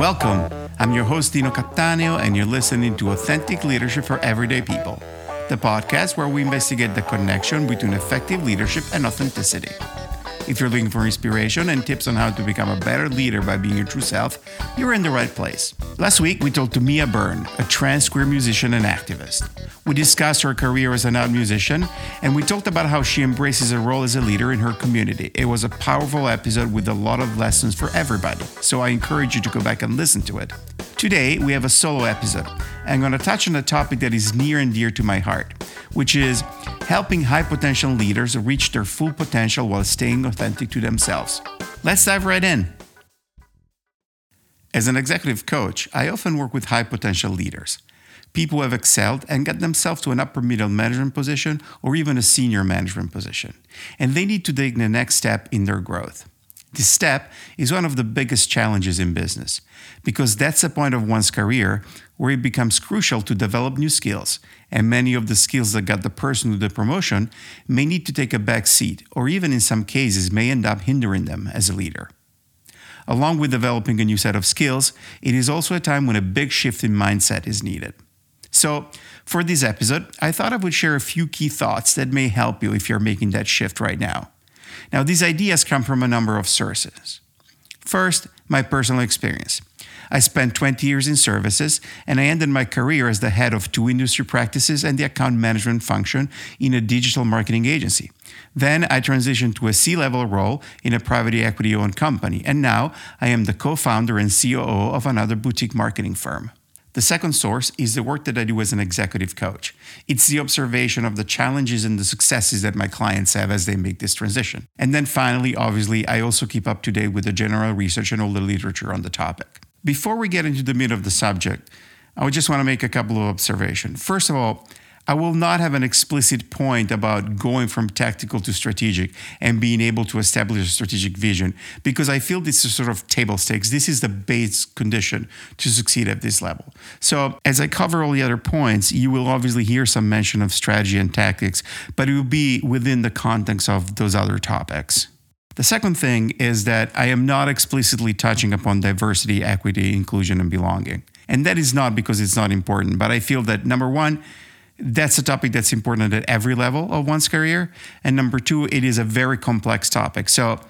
Welcome. I'm your host, Dino Cattaneo, and you're listening to Authentic Leadership for Everyday People, the podcast where we investigate the connection between effective leadership and authenticity. If you're looking for inspiration and tips on how to become a better leader by being your true self, you're in the right place. Last week, we talked to Mia Byrne, a trans queer musician and activist. We discussed her career as an out musician, and we talked about how she embraces her role as a leader in her community. It was a powerful episode with a lot of lessons for everybody, so I encourage you to go back and listen to it. Today, we have a solo episode. I'm going to touch on a topic that is near and dear to my heart, which is helping high potential leaders reach their full potential while staying authentic to themselves. Let's dive right in. As an executive coach, I often work with high potential leaders, people who have excelled and got themselves to an upper middle management position or even a senior management position, and they need to take the next step in their growth. This step is one of the biggest challenges in business because that's the point of one's career where it becomes crucial to develop new skills, and many of the skills that got the person to the promotion may need to take a back seat, or even in some cases may end up hindering them as a leader. Along with developing a new set of skills, it is also a time when a big shift in mindset is needed. So, for this episode, I thought I would share a few key thoughts that may help you if you're making that shift right now. Now, these ideas come from a number of sources. First, my personal experience. I spent 20 years in services, and I ended my career as the head of two industry practices and the account management function in a digital marketing agency. Then I transitioned to a C level role in a private equity owned company, and now I am the co founder and COO of another boutique marketing firm. The second source is the work that I do as an executive coach. It's the observation of the challenges and the successes that my clients have as they make this transition. And then finally, obviously, I also keep up to date with the general research and all the literature on the topic. Before we get into the meat of the subject, I would just want to make a couple of observations. First of all, I will not have an explicit point about going from tactical to strategic and being able to establish a strategic vision because I feel this is sort of table stakes. This is the base condition to succeed at this level. So, as I cover all the other points, you will obviously hear some mention of strategy and tactics, but it will be within the context of those other topics. The second thing is that I am not explicitly touching upon diversity, equity, inclusion, and belonging. And that is not because it's not important, but I feel that number one, that's a topic that's important at every level of one's career. And number two, it is a very complex topic. So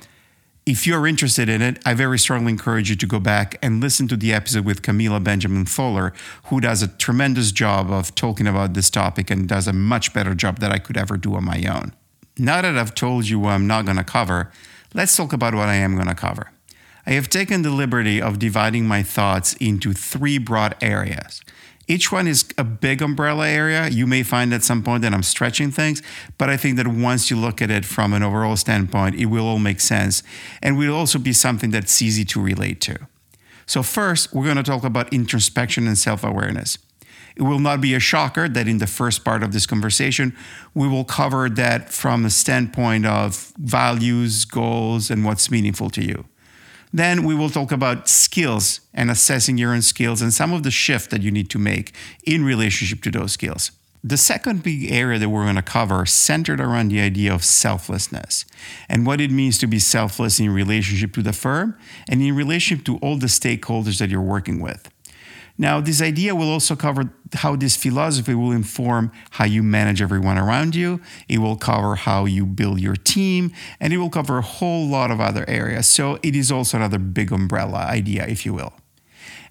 if you're interested in it, I very strongly encourage you to go back and listen to the episode with Camila Benjamin Fuller, who does a tremendous job of talking about this topic and does a much better job than I could ever do on my own. Now that I've told you what I'm not going to cover, let's talk about what I am going to cover. I have taken the liberty of dividing my thoughts into three broad areas. Each one is a big umbrella area. You may find at some point that I'm stretching things, but I think that once you look at it from an overall standpoint, it will all make sense and will also be something that's easy to relate to. So, first, we're going to talk about introspection and self awareness. It will not be a shocker that in the first part of this conversation, we will cover that from a standpoint of values, goals, and what's meaningful to you. Then we will talk about skills and assessing your own skills and some of the shift that you need to make in relationship to those skills. The second big area that we're going to cover centered around the idea of selflessness and what it means to be selfless in relationship to the firm and in relationship to all the stakeholders that you're working with. Now, this idea will also cover how this philosophy will inform how you manage everyone around you. It will cover how you build your team, and it will cover a whole lot of other areas. So, it is also another big umbrella idea, if you will.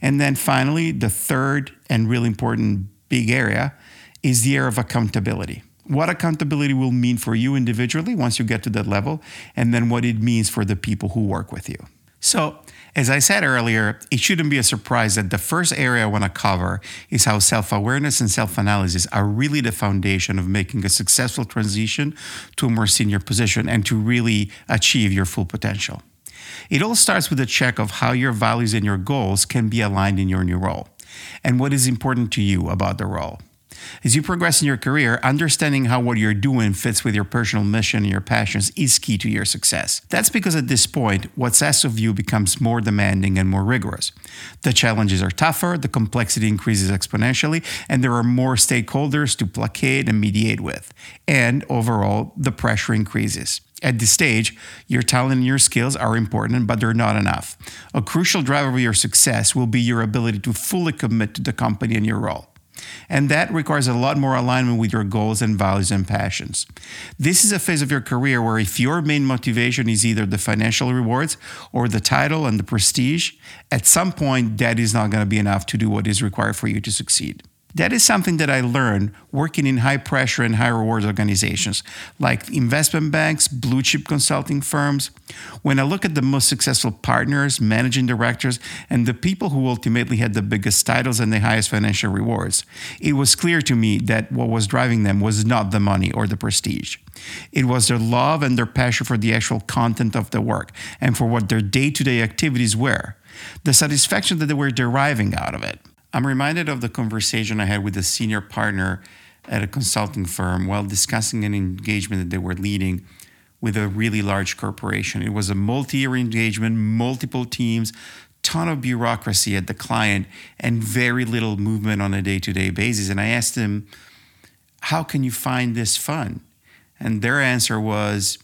And then finally, the third and really important big area is the area of accountability. What accountability will mean for you individually once you get to that level, and then what it means for the people who work with you. So, as I said earlier, it shouldn't be a surprise that the first area I want to cover is how self awareness and self analysis are really the foundation of making a successful transition to a more senior position and to really achieve your full potential. It all starts with a check of how your values and your goals can be aligned in your new role and what is important to you about the role. As you progress in your career, understanding how what you're doing fits with your personal mission and your passions is key to your success. That's because at this point, what's asked of you becomes more demanding and more rigorous. The challenges are tougher, the complexity increases exponentially, and there are more stakeholders to placate and mediate with. And overall, the pressure increases. At this stage, your talent and your skills are important, but they're not enough. A crucial driver of your success will be your ability to fully commit to the company and your role. And that requires a lot more alignment with your goals and values and passions. This is a phase of your career where if your main motivation is either the financial rewards or the title and the prestige, at some point that is not going to be enough to do what is required for you to succeed. That is something that I learned working in high pressure and high rewards organizations like investment banks, blue chip consulting firms. When I look at the most successful partners, managing directors, and the people who ultimately had the biggest titles and the highest financial rewards, it was clear to me that what was driving them was not the money or the prestige. It was their love and their passion for the actual content of the work and for what their day to day activities were, the satisfaction that they were deriving out of it. I'm reminded of the conversation I had with a senior partner at a consulting firm while discussing an engagement that they were leading with a really large corporation. It was a multi year engagement, multiple teams, ton of bureaucracy at the client, and very little movement on a day to day basis. And I asked them, How can you find this fun? And their answer was,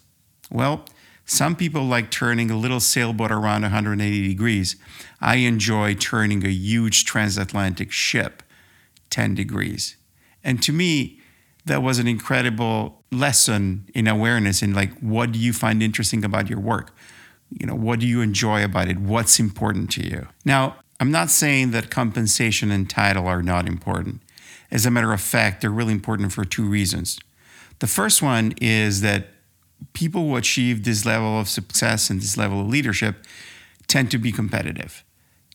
Well, some people like turning a little sailboat around 180 degrees. I enjoy turning a huge transatlantic ship 10 degrees. And to me, that was an incredible lesson in awareness in like what do you find interesting about your work? You know, what do you enjoy about it? What's important to you? Now, I'm not saying that compensation and title are not important. As a matter of fact, they're really important for two reasons. The first one is that people who achieve this level of success and this level of leadership tend to be competitive.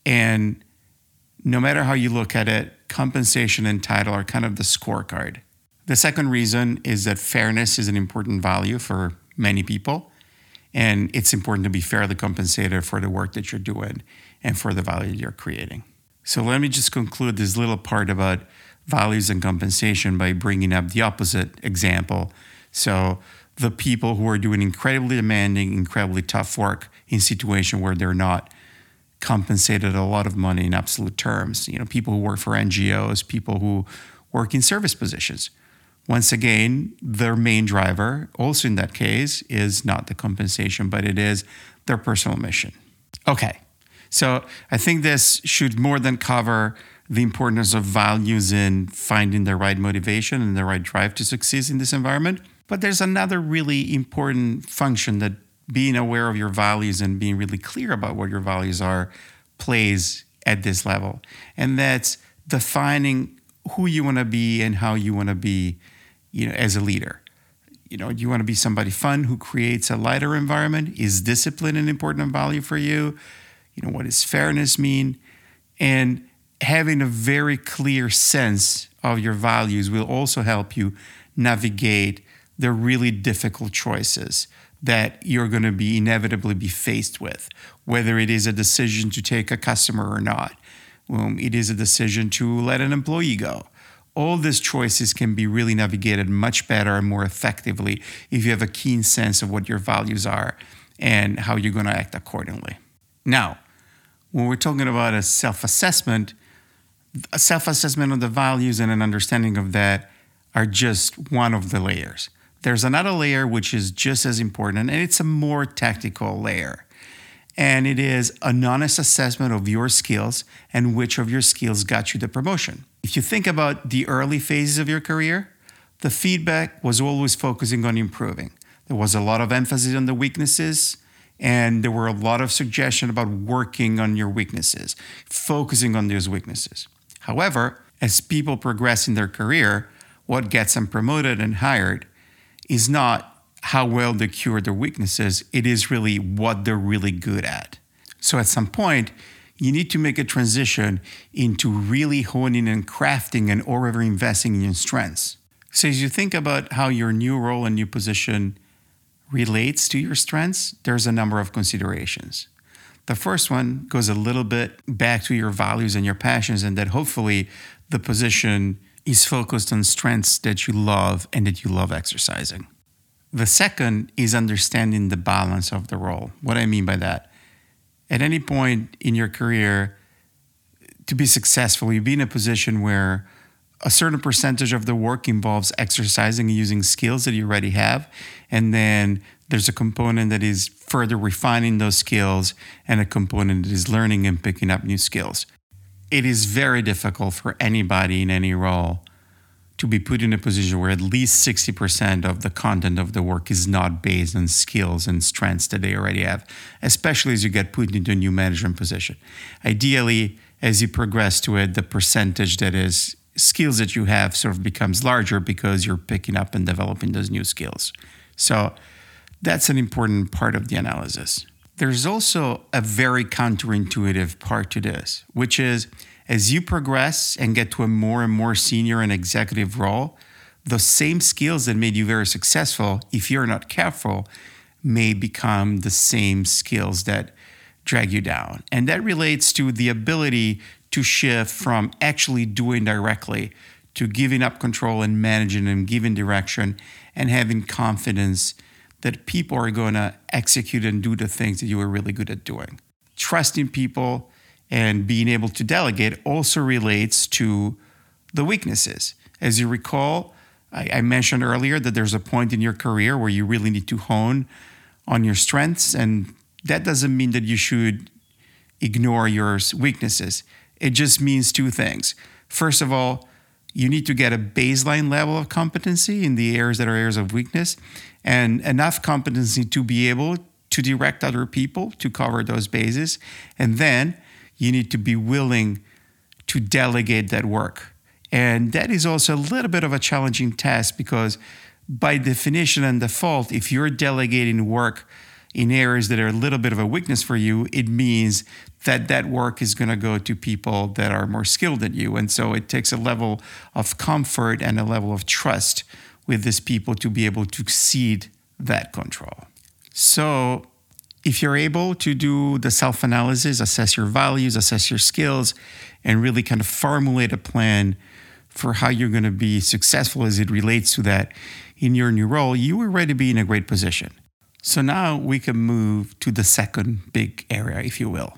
And no matter how you look at it, compensation and title are kind of the scorecard. The second reason is that fairness is an important value for many people. And it's important to be fairly compensated for the work that you're doing and for the value you're creating. So let me just conclude this little part about values and compensation by bringing up the opposite example. So the people who are doing incredibly demanding, incredibly tough work in situation where they're not compensated a lot of money in absolute terms. You know, people who work for NGOs, people who work in service positions. Once again, their main driver, also in that case, is not the compensation, but it is their personal mission. Okay, so I think this should more than cover the importance of values in finding the right motivation and the right drive to succeed in this environment. But there's another really important function that being aware of your values and being really clear about what your values are plays at this level. And that's defining who you want to be and how you want to be, you know, as a leader. You know, you want to be somebody fun who creates a lighter environment? Is discipline an important value for you? You know, what does fairness mean? And having a very clear sense of your values will also help you navigate the really difficult choices that you're going to be inevitably be faced with, whether it is a decision to take a customer or not, um, it is a decision to let an employee go. All these choices can be really navigated much better and more effectively if you have a keen sense of what your values are and how you're going to act accordingly. Now, when we're talking about a self assessment, a self assessment of the values and an understanding of that are just one of the layers. There's another layer which is just as important, and it's a more tactical layer. And it is an honest assessment of your skills and which of your skills got you the promotion. If you think about the early phases of your career, the feedback was always focusing on improving. There was a lot of emphasis on the weaknesses, and there were a lot of suggestions about working on your weaknesses, focusing on those weaknesses. However, as people progress in their career, what gets them promoted and hired is not how well they cure their weaknesses, it is really what they're really good at. So at some point, you need to make a transition into really honing and crafting and or investing in your strengths. So as you think about how your new role and new position relates to your strengths, there's a number of considerations. The first one goes a little bit back to your values and your passions, and that hopefully the position is focused on strengths that you love and that you love exercising. The second is understanding the balance of the role. What I mean by that, at any point in your career, to be successful, you be in a position where a certain percentage of the work involves exercising and using skills that you already have, and then There's a component that is further refining those skills, and a component that is learning and picking up new skills. It is very difficult for anybody in any role to be put in a position where at least 60% of the content of the work is not based on skills and strengths that they already have, especially as you get put into a new management position. Ideally, as you progress to it, the percentage that is skills that you have sort of becomes larger because you're picking up and developing those new skills. So that's an important part of the analysis. There's also a very counterintuitive part to this, which is as you progress and get to a more and more senior and executive role, the same skills that made you very successful, if you're not careful, may become the same skills that drag you down. And that relates to the ability to shift from actually doing directly to giving up control and managing and giving direction and having confidence that people are going to execute and do the things that you are really good at doing. Trusting people and being able to delegate also relates to the weaknesses. As you recall, I, I, mentioned earlier that there's a point in your career where you really need to hone on your strengths, and that doesn't mean that you should ignore your weaknesses. It just means two things. First of all, you need to get a baseline level of competency in the areas that are areas of weakness and enough competency to be able to direct other people to cover those bases. And then you need to be willing to delegate that work. And that is also a little bit of a challenging task because, by definition and default, if you're delegating work in areas that are a little bit of a weakness for you, it means that that work is going to go to people that are more skilled than you. And so it takes a level of comfort and a level of trust with these people to be able to exceed that control. So if you're able to do the self analysis, assess your values, assess your skills, and really kind of formulate a plan for how you're going to be successful as it relates to that in your new role, you are ready to be in a great position. So now we can move to the second big area, if you will.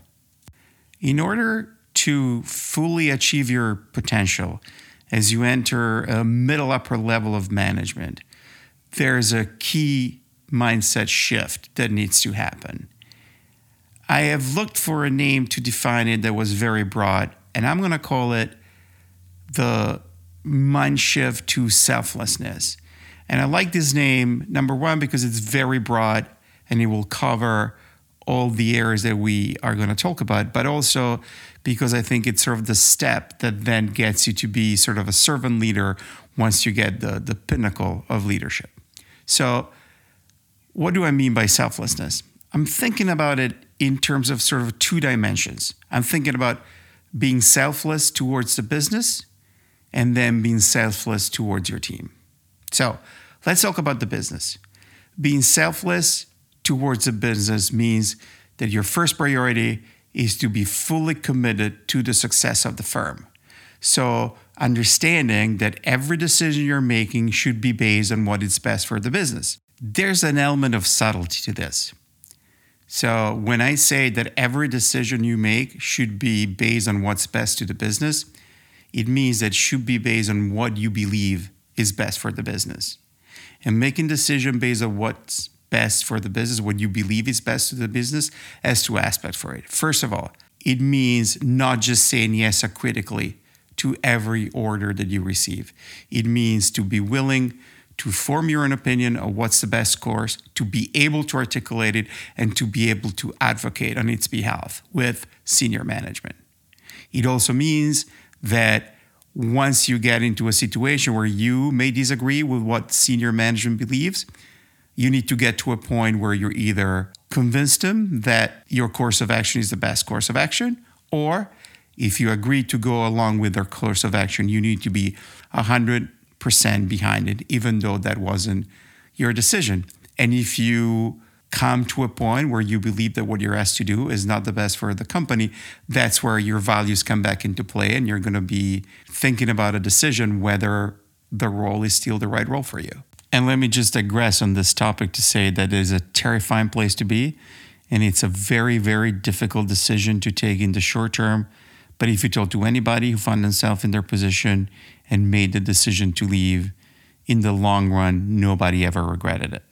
In order to fully achieve your potential as you enter a middle upper level of management, there's a key mindset shift that needs to happen. I have looked for a name to define it that was very broad, and I'm going to call it the mind shift to selflessness. And I like this name, number one, because it's very broad and it will cover all the areas that we are going to talk about, but also because I think it's sort of the step that then gets you to be sort of a servant leader once you get the, the pinnacle of leadership. So, what do I mean by selflessness? I'm thinking about it in terms of sort of two dimensions. I'm thinking about being selfless towards the business and then being selfless towards your team. So let's talk about the business. Being selfless towards the business means that your first priority is to be fully committed to the success of the firm. So, understanding that every decision you're making should be based on what is best for the business there's an element of subtlety to this. So when I say that every decision you make should be based on what's best to the business, it means that it should be based on what you believe is best for the business. And making decision based on what's best for the business, what you believe is best for the business, as two aspects for it. First of all, it means not just saying yes critically to every order that you receive. It means to be willing to form your own opinion of what's the best course, to be able to articulate it, and to be able to advocate on its behalf with senior management. It also means that once you get into a situation where you may disagree with what senior management believes, you need to get to a point where you're either convinced them that your course of action is the best course of action, or if you agree to go along with their course of action, you need to be 100 percent behind it, even though that wasn't your decision. And if you come to a point where you believe that what you're asked to do is not the best for the company, that's where your values come back into play and you're going to be thinking about a decision whether the role is still the right role for you. And let me just digress on this topic to say that it is a terrifying place to be. And it's a very, very difficult decision to take in the short term. But if you talk to anybody who found themselves in their position and made the decision to leave, in the long run, nobody ever regretted it.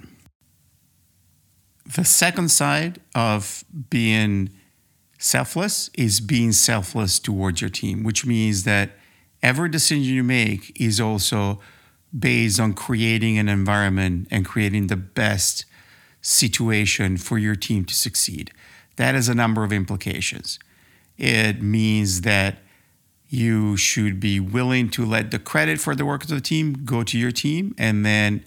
The second side of being selfless is being selfless towards your team, which means that every decision you make is also based on creating an environment and creating the best situation for your team to succeed. That has a number of implications. It means that you should be willing to let the credit for the work of the team go to your team and then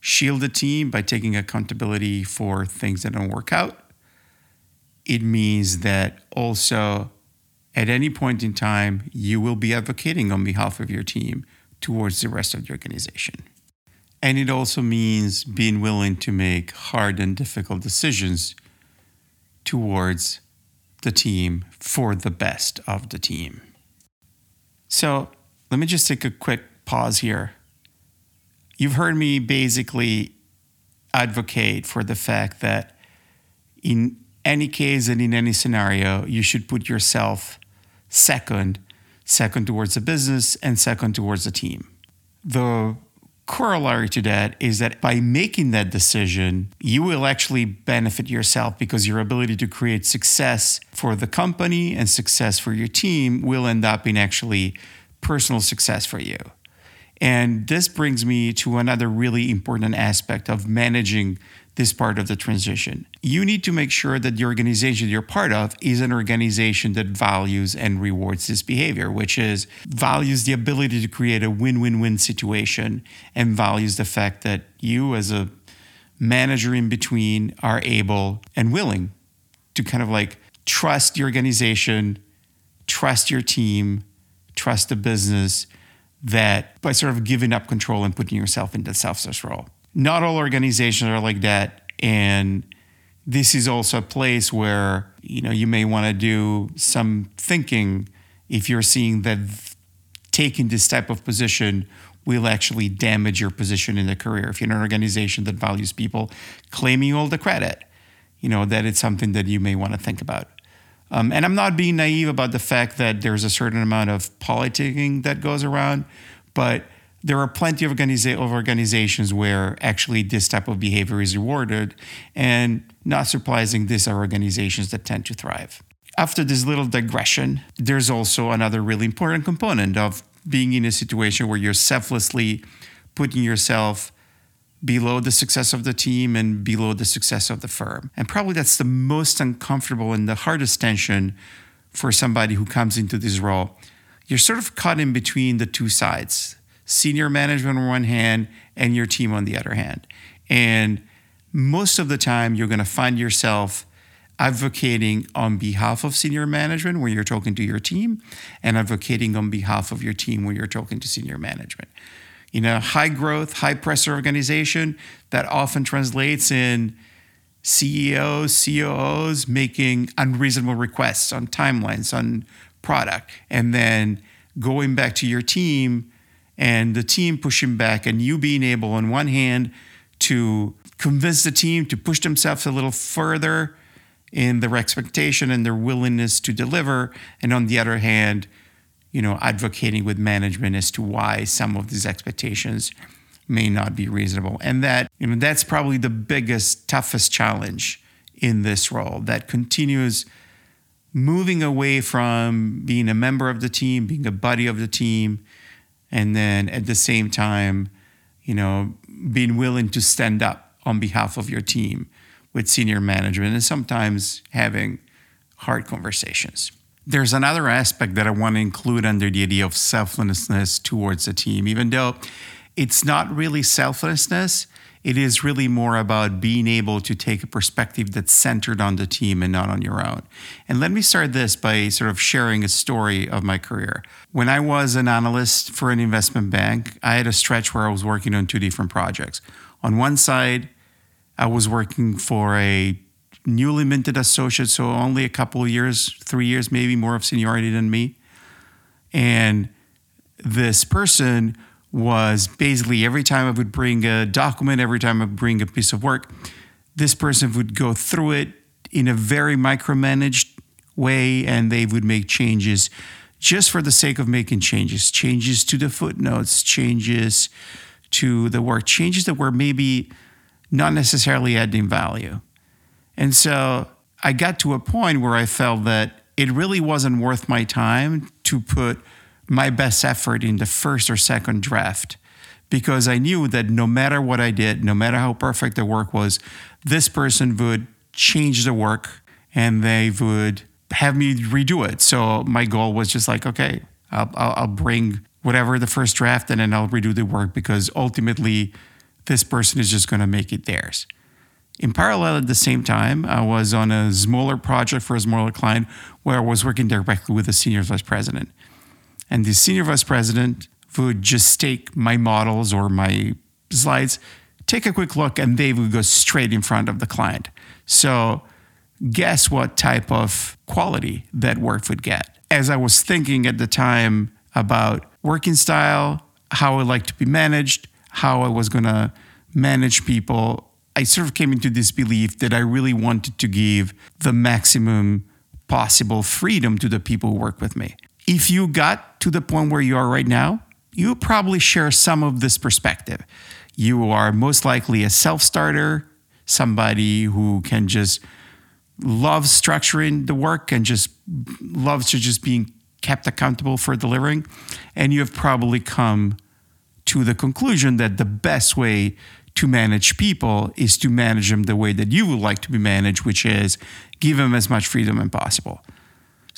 shield the team by taking accountability for things that don't work out. It means that also at any point in time, you will be advocating on behalf of your team towards the rest of the organization. And it also means being willing to make hard and difficult decisions towards the team for the best of the team. So let me just take a quick pause here. You've heard me basically advocate for the fact that in any case and in any scenario, you should put yourself second, second towards the business and second towards the team. The corollary to that is that by making that decision, you will actually benefit yourself because your ability to create success for the company and success for your team will end up in actually personal success for you. And this brings me to another really important aspect of managing this part of the transition. You need to make sure that the organization you're part of is an organization that values and rewards this behavior, which is values the ability to create a win win win situation and values the fact that you, as a manager in between, are able and willing to kind of like trust the organization, trust your team, trust the business that by sort of giving up control and putting yourself into the self-service role. Not all organizations are like that and this is also a place where you know you may want to do some thinking if you're seeing that taking this type of position will actually damage your position in the career. If you're in an organization that values people claiming all the credit you know that it's something that you may want to think about. Um, and i'm not being naive about the fact that there's a certain amount of politicking that goes around but there are plenty of, organiza- of organizations where actually this type of behavior is rewarded. And not surprising, these are organizations that tend to thrive. After this little digression, there's also another really important component of being in a situation where you're selflessly putting yourself below the success of the team and below the success of the firm. And probably that's the most uncomfortable and the hardest tension for somebody who comes into this role. You're sort of caught in between the two sides senior management on one hand and your team on the other hand. And most of the time, you're going to find yourself advocating on behalf of senior management when you're talking to your team and advocating on behalf of your team when you're talking to senior management. In a high growth, high pressure organization, that often translates in CEOs, COOs making unreasonable requests on timelines, on product, and then going back to your team and the team pushing back, and you being able, on one hand, to convince the team to push themselves a little further in their expectation and their willingness to deliver, and on the other hand, you know, advocating with management as to why some of these expectations may not be reasonable. And that, you know, that's probably the biggest, toughest challenge in this role that continues moving away from being a member of the team, being a buddy of the team, and then at the same time, you know, being willing to stand up on behalf of your team with senior management and sometimes having hard conversations. There's another aspect that I want to include under the idea of selflessness towards the team, even though it's not really selflessness, it is really more about being able to take a perspective that's centered on the team and not on your own. And let me start this by sort of sharing a story of my career. When I was an analyst for an investment bank, I had a stretch where I was working on two different projects. On one side, I was working for a newly minted associate, so only a couple of years, three years maybe more of seniority than me. And this person was basically every time I would bring a document, every time I would bring a piece of work, this person would go through it in a very micromanaged way and they would make changes just for the sake of making changes changes to the footnotes, changes to the work, changes that were maybe not necessarily adding value. And so I got to a point where I felt that it really wasn't worth my time to put my best effort in the first or second draft because I knew that no matter what I did, no matter how perfect the work was, this person would change the work and they would have me redo it. So my goal was just like, okay, I'll, I'll bring whatever the first draft and then I'll redo the work because ultimately this person is just going to make it theirs. In parallel, at the same time, I was on a smaller project for a smaller client where I was working directly with the senior vice president. And the senior vice president would just take my models or my slides, take a quick look, and they would go straight in front of the client. So, guess what type of quality that work would get? As I was thinking at the time about working style, how I like to be managed, how I was going to manage people, I sort of came into this belief that I really wanted to give the maximum possible freedom to the people who work with me. If you got to the point where you are right now, you probably share some of this perspective. You are most likely a self starter, somebody who can just love structuring the work and just loves to just being kept accountable for delivering. And you have probably come to the conclusion that the best way to manage people is to manage them the way that you would like to be managed, which is give them as much freedom as possible.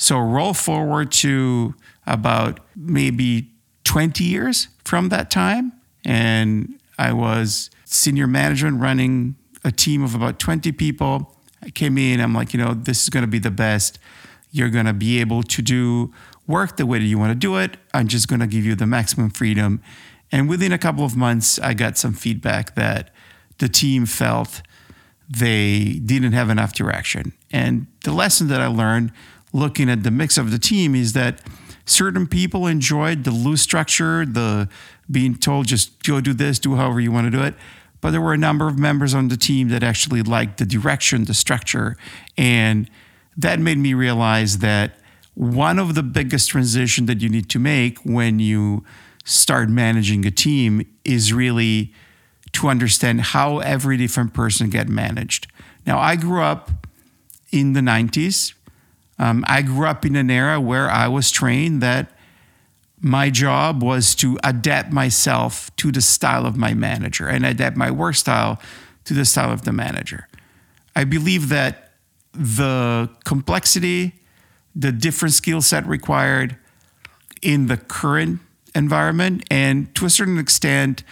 So roll forward to about maybe 20 years from that time. And I was senior management running a team of about 20 people. I came in, I'm like, you know, this is going to be the best. You're going to be able to do work the way that you want to do it. I'm just going to give you the maximum freedom. And within a couple of months, I got some feedback that the team felt they didn't have enough direction. And the lesson that I learned looking at the mix of the team is that certain people enjoyed the loose structure, the being told just go do this, do however you want to do it. But there were a number of members on the team that actually liked the direction, the structure. And that made me realize that one of the biggest transition that you need to make when you start managing a team is really to understand how every different person get managed. Now, I grew up in the 90s um, I grew up in an era where I was trained that my job was to adapt myself to the style of my manager and adapt my work style to the style of the manager. I believe that the complexity, the different skill set required in the current environment, and to a certain extent,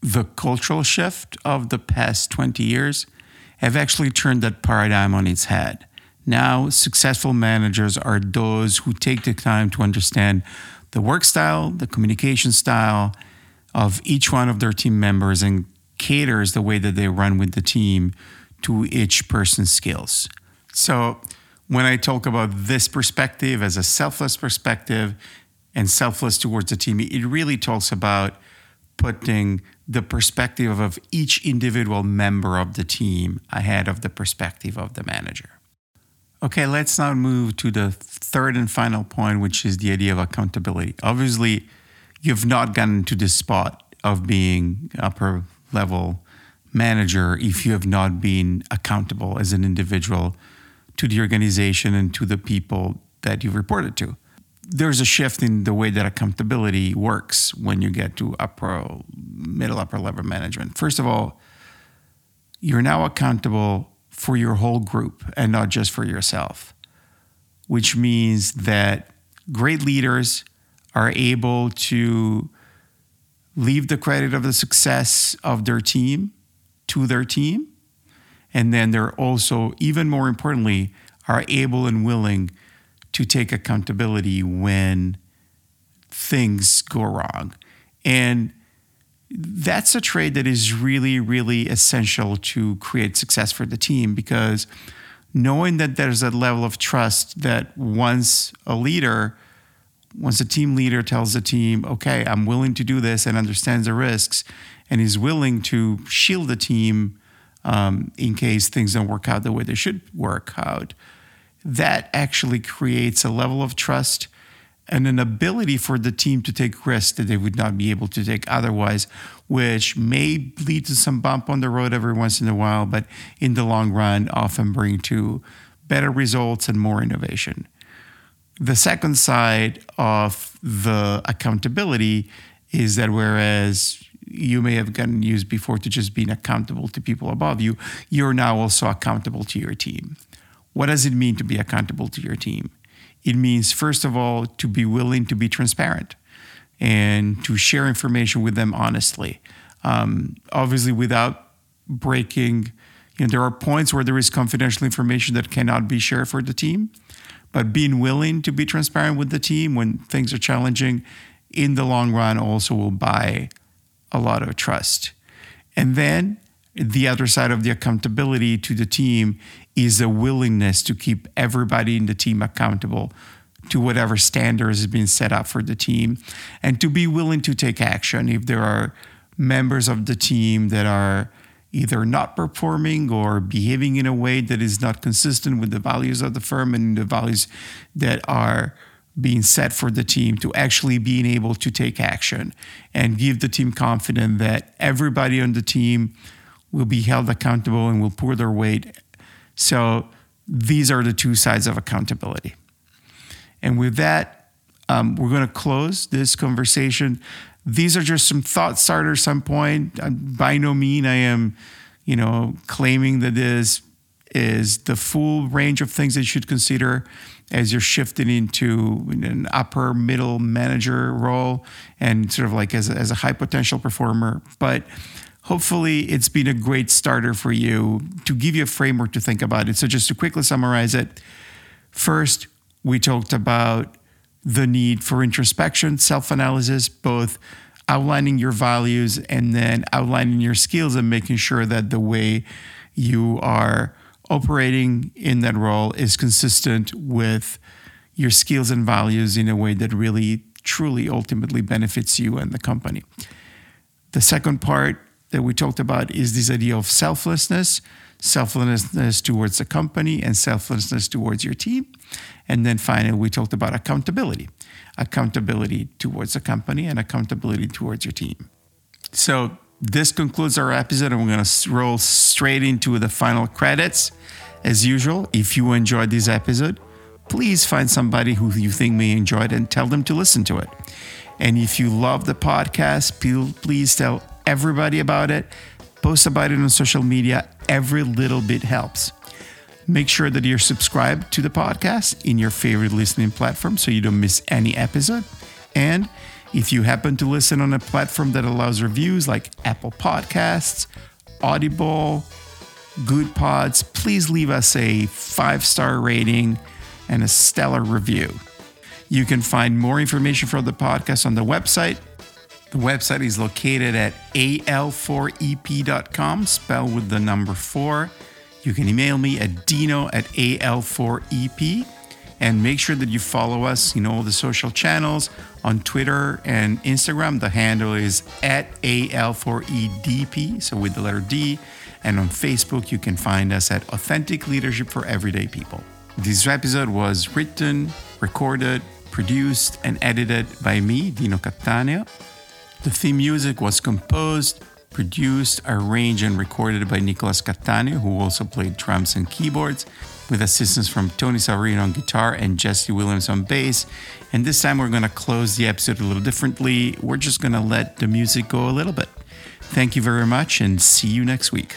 the cultural shift of the past 20 years have actually turned that paradigm on its head. Now, successful managers are those who take the time to understand the work style, the communication style of each one of their team members and caters the way that they run with the team to each person's skills. So, when I talk about this perspective as a selfless perspective and selfless towards the team, it really talks about putting the perspective of each individual member of the team ahead of the perspective of the manager. Okay, let's now move to the third and final point, which is the idea of accountability. Obviously, you've not gotten to this spot of being upper level manager if you have not been accountable as an individual to the organization and to the people that you've reported to. There's a shift in the way that accountability works when you get to upper, middle, upper level management. First of all, you're now accountable for your whole group and not just for yourself, which means that great leaders are able to leave the credit of the success of their team to their team. And then they're also, even more importantly, are able and willing to take accountability when things go wrong. And that's a trait that is really, really essential to create success for the team because knowing that there's a level of trust that once a leader, once a team leader tells the team, okay, I'm willing to do this and understands the risks and is willing to shield the team um, in case things don't work out the way they should work out, that actually creates a level of trust and an ability for the team to take risks that they would not be able to take otherwise, which may lead to some bump on the road every once in a while, but in the long run, often bring to better results and more innovation. The second side of the accountability is that whereas you may have gotten used before to just being accountable to people above you, you're now also accountable to your team. What does it mean to be accountable to your team? It means, first of all, to be willing to be transparent and to share information with them honestly. Um, obviously, without breaking, you know, there are points where there is confidential information that cannot be shared for the team, but being willing to be transparent with the team when things are challenging in the long run also will buy a lot of trust. And then the other side of the accountability to the team is a willingness to keep everybody in the team accountable to whatever standards has been set up for the team and to be willing to take action if there are members of the team that are either not performing or behaving in a way that is not consistent with the values of the firm and the values that are being set for the team to actually being able to take action and give the team confidence that everybody on the team will be held accountable and will pour their weight. So these are the two sides of accountability. And with that, um, we're going to close this conversation. These are just some thought starters. Some point, by no mean I am, you know, claiming that this is the full range of things that you should consider as you're shifting into an upper middle manager role and sort of like as a, as a high potential performer. But hopefully it's been a great starter for you to give you a framework to think about it. So just to quickly summarize it, first, we talked about the need for introspection, self-analysis, both outlining your values and then outlining your skills and making sure that the way you are operating in that role is consistent with your skills and values in a way that really truly ultimately benefits you and the company. The second part that we talked about is this idea of selflessness, selflessness towards the company and selflessness towards your team. And then finally, we talked about accountability, accountability towards the company and accountability towards your team. So this concludes our episode, and we're going to roll straight into the final credits. As usual, if you enjoyed this episode, please find somebody who you think may enjoy it and tell them to listen to it. And if you love the podcast, please tell everybody about it. Post about it on social media. Every little bit helps. Make sure that you're subscribed to the podcast in your favorite listening platform so you don't miss any episode. And if you happen to listen on a platform that allows reviews like Apple Podcasts, Audible, Goodpods, please leave us a five star rating and a stellar review. You can find more information for the podcast on the website. The website is located at al4ep.com, spelled with the number four. You can email me at dino at al4ep and make sure that you follow us in all the social channels on Twitter and Instagram. The handle is at AL4EDP, so with the letter D. And on Facebook, you can find us at Authentic Leadership for Everyday People. This episode was written, recorded, produced, and edited by me, Dino Cattaneo. The theme music was composed, produced, arranged, and recorded by Nicolas Cattaneo, who also played drums and keyboards with assistance from Tony Savarino on guitar and Jesse Williams on bass. And this time we're going to close the episode a little differently. We're just going to let the music go a little bit. Thank you very much and see you next week.